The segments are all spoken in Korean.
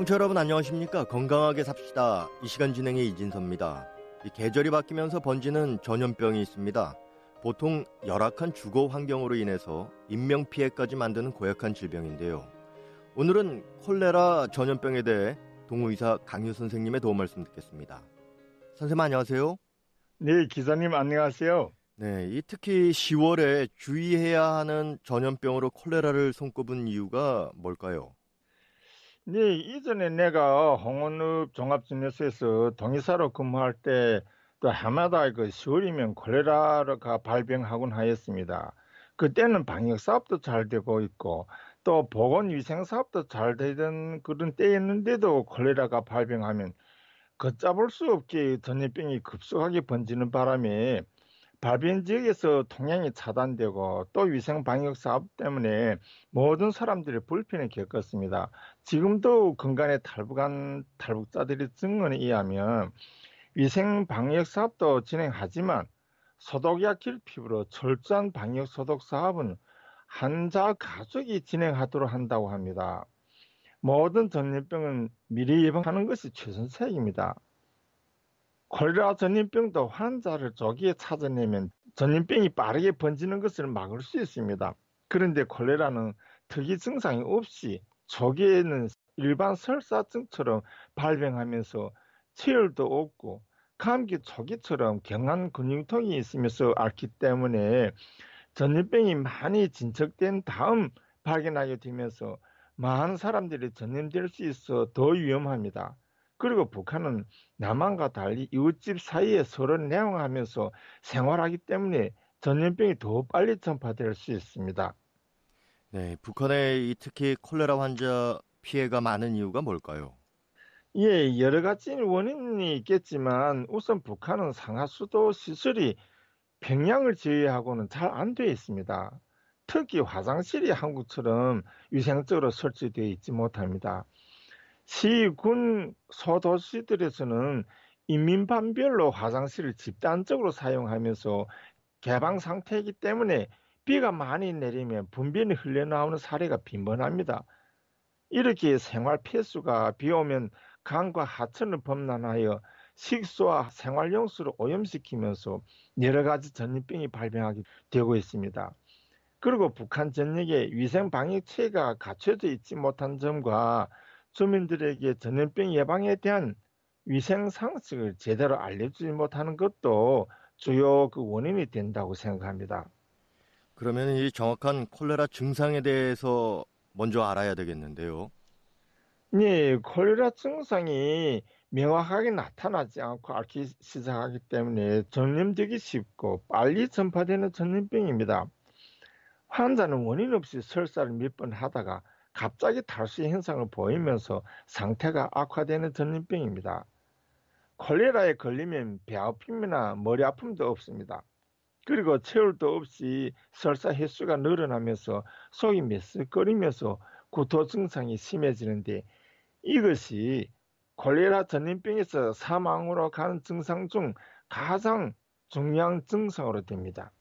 청취자 여러분 안녕하십니까? 건강하게 삽시다. 이 시간 진행의 이진섭입니다. 이 계절이 바뀌면서 번지는 전염병이 있습니다. 보통 열악한 주거 환경으로 인해서 인명 피해까지 만드는 고약한 질병인데요. 오늘은 콜레라 전염병에 대해 동의사 강유 선생님의 도움 말씀 듣겠습니다. 선생님 안녕하세요. 네, 기자님 안녕하세요. 네, 이 특히 10월에 주의해야 하는 전염병으로 콜레라를 손꼽은 이유가 뭘까요? 네, 이전에 내가 홍원읍 종합진료소에서 동의사로 근무할 때 또 해마다 그 10월이면 콜레라가 발병하곤 하였습니다. 그때는 방역 사업도 잘 되고 있고 또 보건 위생 사업도 잘 되던 그런 때였는데도 콜레라가 발병하면 걷잡을 수 없게 전염병이 급속하게 번지는 바람에 발병 지역에서 통행이 차단되고 또 위생 방역 사업 때문에 모든 사람들이 불편을 겪었습니다. 지금도 근간에 탈북한 탈북자들의 증언에 의하면 위생 방역 사업도 진행하지만 소독약 결핍으로 철저한 방역 소독 사업은 환자 가족이 진행하도록 한다고 합니다. 모든 전염병은 미리 예방하는 것이 최선책입니다. 콜레라 전염병도 환자를 조기에 찾아내면 전염병이 빠르게 번지는 것을 막을 수 있습니다. 그런데 콜레라는 특이 증상이 없이 초기에는 일반 설사증처럼 발병하면서 체열도 없고 감기 초기처럼 경한 근육통이 있으면서 앓기 때문에 전염병이 많이 진척된 다음 발견하게 되면서 많은 사람들이 전염될 수 있어 더 위험합니다. 그리고 북한은 남한과 달리 이웃집 사이에 서로 내용하면서 생활하기 때문에 전염병이 더 빨리 전파될 수 있습니다. 네, 북한에 특히 콜레라 환자 피해가 많은 이유가 뭘까요? 예, 여러 가지 원인이 있겠지만 우선 북한은 상하수도 시설이 평양을 제외하고는 잘안 되어 있습니다. 특히 화장실이 한국처럼 위생적으로 설치되어 있지 못합니다. 시, 군, 소도시들에서는 인민반별로 화장실을 집단적으로 사용하면서 개방 상태이기 때문에 비가 많이 내리면 분변이 흘러나오는 사례가 빈번합니다. 이렇게 생활 필수가 비 오면 강과 하천을 범람하여 식수와 생활용수를 오염시키면서 여러 가지 전염병이 발병하게 되고 있습니다. 그리고 북한 전역에 위생 방역 체계가 갖춰져 있지 못한 점과 주민들에게 전염병 예방에 대한 위생 상식을 제대로 알려주지 못하는 것도 주요 그 원인이 된다고 생각합니다. 그러면 이 정확한 콜레라 증상에 대해서 먼저 알아야 되겠는데요. 네, 콜레라 증상이 명확하게 나타나지 않고 앓기 시작하기 때문에 전염되기 쉽고 빨리 전파되는 전염병입니다. 환자는 원인 없이 설사를 몇 번 하다가 갑자기 탈수 현상을 보이면서 상태가 악화되는 전염병입니다. 콜레라에 걸리면 배 아픔이나 머리 아픔도 없습니다. 그리고 체열도 없이 설사 횟수가 늘어나면서 속이 메스꺼리면서 구토 증상이 심해지는데 이것이 콜레라 전염병에서 사망으로 가는 증상 중 가장 중요한 증상으로 됩니다.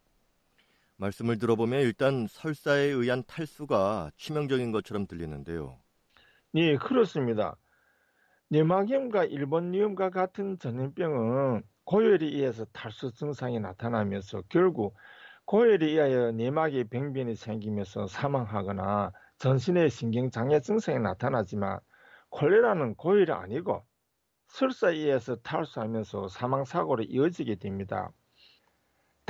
말씀을 들어보면 일단 설사에 의한 탈수가 치명적인 것처럼 들리는데요. 네, 그렇습니다. 뇌막염과 일본염과 같은 전염병은 고열에 의해서 탈수 증상이 나타나면서 결국 고열에 의하여 내막에 병변이 생기면서 사망하거나 전신의 신경장애 증상이 나타나지만 콜레라는 고열이 아니고 설사에 의해서 탈수하면서 사망사고로 이어지게 됩니다.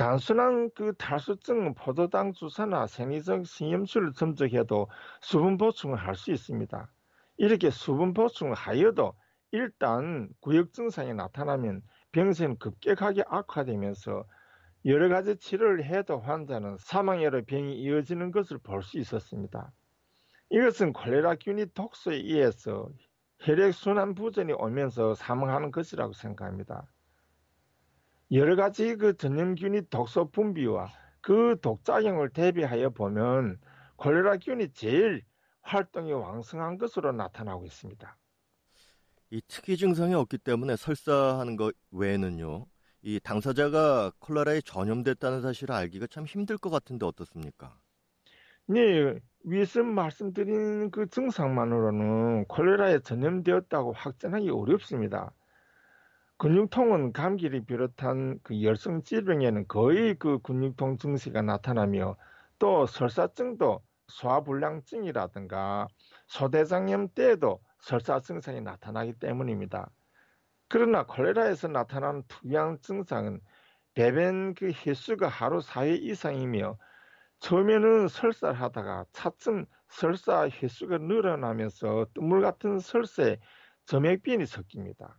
단순한 그 탈수증 포도당 주사나 생리적 신염수를 점적해도 수분 보충을 할 수 있습니다. 이렇게 수분 보충을 하여도 일단 구역 증상이 나타나면 병세는 급격하게 악화되면서 여러 가지 치료를 해도 환자는 사망으로 병이 이어지는 것을 볼 수 있었습니다. 이것은 콜레라균이 독소에 의해서 혈액순환 부전이 오면서 사망하는 것이라고 생각합니다. 여러 가지 그 전염균이 독소 분비와 그 독작용을 대비하여 보면 콜레라균이 제일 활동이 왕성한 것으로 나타나고 있습니다. 이 특이 증상이 없기 때문에 설사하는 것 외에는요, 이 당사자가 콜레라에 전염됐다는 사실을 알기가 참 힘들 것 같은데 어떻습니까? 네, 위에서 말씀드린 그 증상만으로는 콜레라에 전염되었다고 확정하기 어렵습니다. 근육통은 감기를 비롯한 그 열성 질병에는 거의 그 근육통 증세가 나타나며 또 설사증도 소화불량증이라든가 소대장염 때에도 설사 증상이 나타나기 때문입니다. 그러나 콜레라에서 나타나는 특이한 증상은 배변 그 횟수가 하루 4회 이상이며 처음에는 설사를 하다가 차츰 설사 횟수가 늘어나면서 뜨물 같은 설사에 점액변이 섞입니다.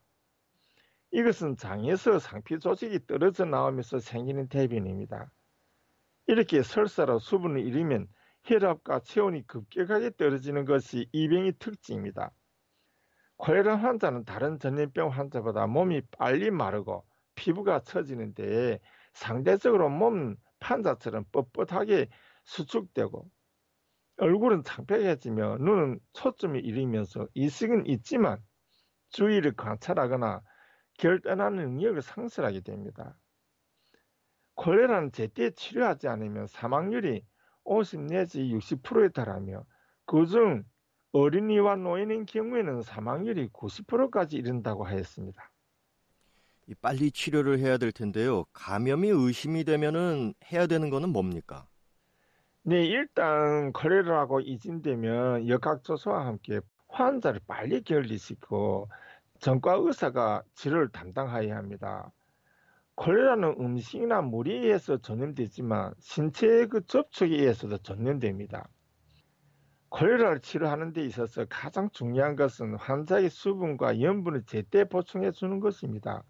이것은 장에서 상피 조직이 떨어져 나오면서 생기는 대변입니다. 이렇게 설사로 수분을 잃으면 혈압과 체온이 급격하게 떨어지는 것이 이 병의 특징입니다. 콜레라 환자는 다른 전염병 환자보다 몸이 빨리 마르고 피부가 처지는데 상대적으로 몸 판자처럼 뻣뻣하게 수축되고 얼굴은 창백해지며 눈은 초점이 잃으면서 이식은 있지만 주위를 관찰하거나 결단하는 능력을 상실하게 됩니다. 콜레라는 제때 치료하지 않으면 사망률이 50 내지 60%에 달하며 그중 어린이와 노인인 경우에는 사망률이 90%까지 이른다고 하였습니다. 빨리 치료를 해야 될 텐데요. 감염이 의심이 되면은 해야 되는 거는 뭡니까? 네, 일단 콜레라라고 이진되면 역학조사와 함께 환자를 빨리 격리시키고 전과 의사가 치료를 담당하여야 합니다. 콜레라는 음식이나 물에 의해서 전염되지만 신체의 그 접촉에 의해서도 전염됩니다. 콜레라를 치료하는 데 있어서 가장 중요한 것은 환자의 수분과 염분을 제때 보충해 주는 것입니다.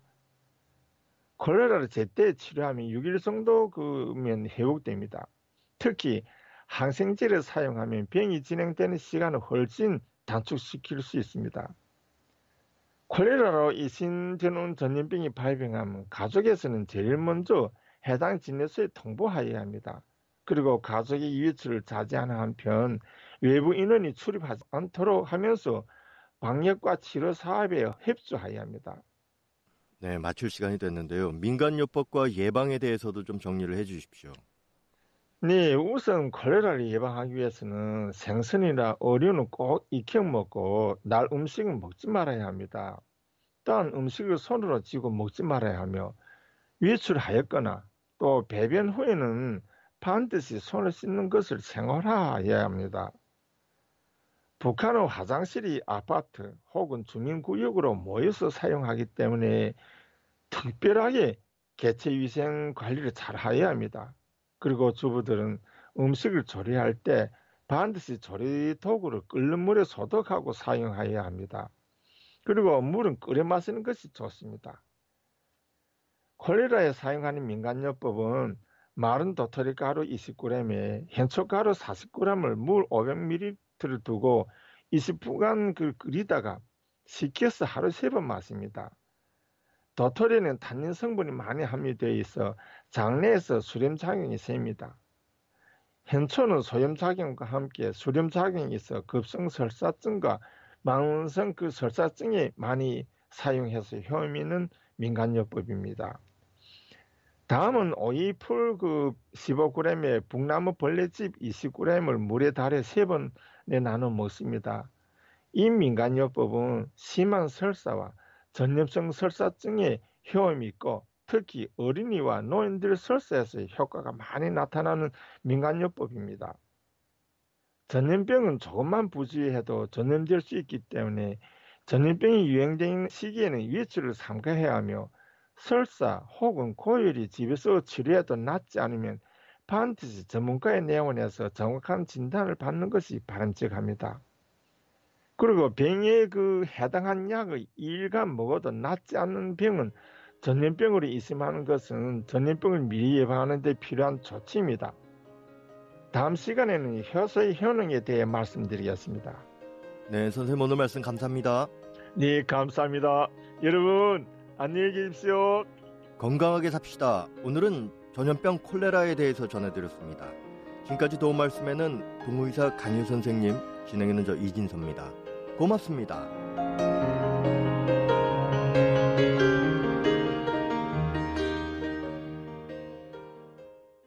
콜레라를 제때 치료하면 6일 정도 그면 회복됩니다. 특히 항생제를 사용하면 병이 진행되는 시간을 훨씬 단축시킬 수 있습니다. 콜레라로 이신되는 전염병이 발병하면 가족에서는 제일 먼저 해당 진료소에 통보하여야 합니다. 그리고 가족의 이유치를 자제하는 한편 외부 인원이 출입하지 않도록 하면서 방역과 치료 사업에 협조하여야 합니다. 네, 마칠 시간이 됐는데요. 민간요법과 예방에 대해서도 좀 정리를 해 주십시오. 네, 우선 콜레라를 예방하기 위해서는 생선이나 어류는 꼭 익혀 먹고 날 음식은 먹지 말아야 합니다. 또한 음식을 손으로 쥐고 먹지 말아야 하며 외출하였거나 또 배변 후에는 반드시 손을 씻는 것을 생활화해야 합니다. 북한은 화장실이 아파트 혹은 주민구역으로 모여서 사용하기 때문에 특별하게 개체위생 관리를 잘 해야 합니다. 그리고 주부들은 음식을 조리할 때 반드시 조리 도구를 끓는 물에 소독하고 사용해야 합니다. 그리고 물은 끓여 마시는 것이 좋습니다. 콜레라에 사용하는 민간요법은 마른 도토리 가루 20g에 현초 가루 40g을 물 500ml를 두고 20분간 그 끓이다가 식혀서 하루 세 번 마십니다. 도토리는 탄닌 성분이 많이 함유되어 있어 장내에서 수렴 작용이 셉니다. 현초는 소염 작용과 함께 수렴 작용이 있어 급성 설사증과 망성 그 설사증에 많이 사용해서 효험 있는 민간요법입니다. 다음은 오이풀 그 15g에 북나무 벌레집 20g을 물에 달여 3번에 나눠 먹습니다. 이 민간요법은 심한 설사와 전염성 설사증에 효험이 있고 특히 어린이와 노인들 설사에서 효과가 많이 나타나는 민간요법입니다. 전염병은 조금만 부주의해도 전염될 수 있기 때문에 전염병이 유행되는 시기에는 외출을 삼가해야 하며 설사 혹은 고열이 집에서 치료해도 낫지 않으면 반드시 전문가의 내원에서 정확한 진단을 받는 것이 바람직합니다. 그리고 병에 그 해당한 약을 2일간 먹어도 낫지 않는 병은 전염병으로 의심하는 것은 전염병을 미리 예방하는 데 필요한 조치입니다. 다음 시간에는 효소의 효능에 대해 말씀드리겠습니다. 네, 선생님 오늘 말씀 감사합니다. 네, 감사합니다. 여러분, 안녕히 계십시오. 건강하게 삽시다. 오늘은 전염병 콜레라에 대해서 전해드렸습니다. 지금까지 도움 말씀에는 동의사 강유 선생님, 진행하는 저 이진섭입니다. 고맙습니다.